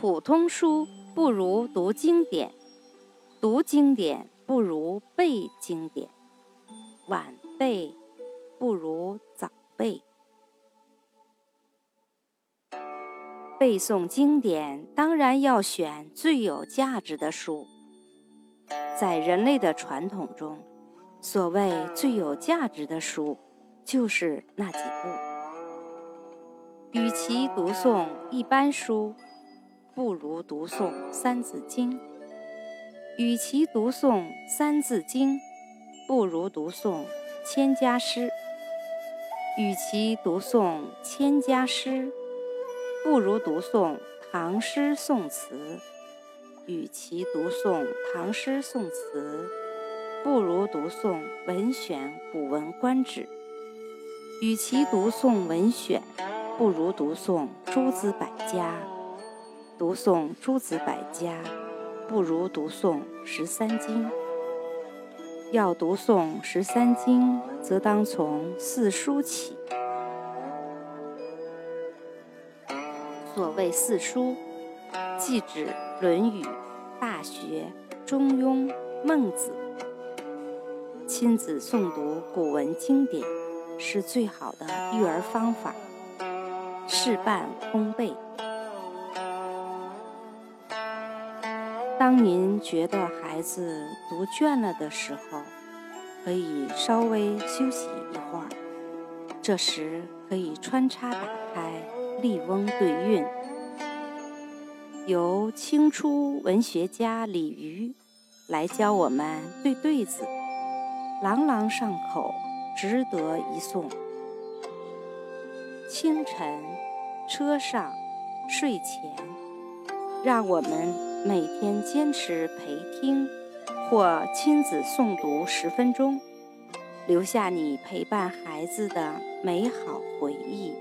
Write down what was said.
普通书不如读经典，读经典不如背经典，晚背不如早背。背诵经典当然要选最有价值的书。在人类的传统中，所谓最有价值的书，就是那几部。与其读诵一般书，不如读诵《三字经》；与其读诵《三字经》，不如读诵《千家诗》；与其读诵《千家诗》，不如读诵唐诗宋词；与其读诵唐诗宋词，不如读诵《文选·古文观止》；与其读诵文选，不如读诵诸子百家。读诵诸子百家，不如读诵十三经。要读诵十三经，则当从四书起。所谓四书，即指《论语》《大学》《中庸》《孟子》。亲子诵读古文经典，是最好的育儿方法，事半功倍。当您觉得孩子读倦了的时候，可以稍微休息一会儿。这时可以穿插打开《笠翁对韵》，由清初文学家李渔来教我们对对子，朗朗上口，值得一诵。清晨、车上、睡前，让我们。每天坚持陪听或亲子诵读十分钟，留下你陪伴孩子的美好回忆。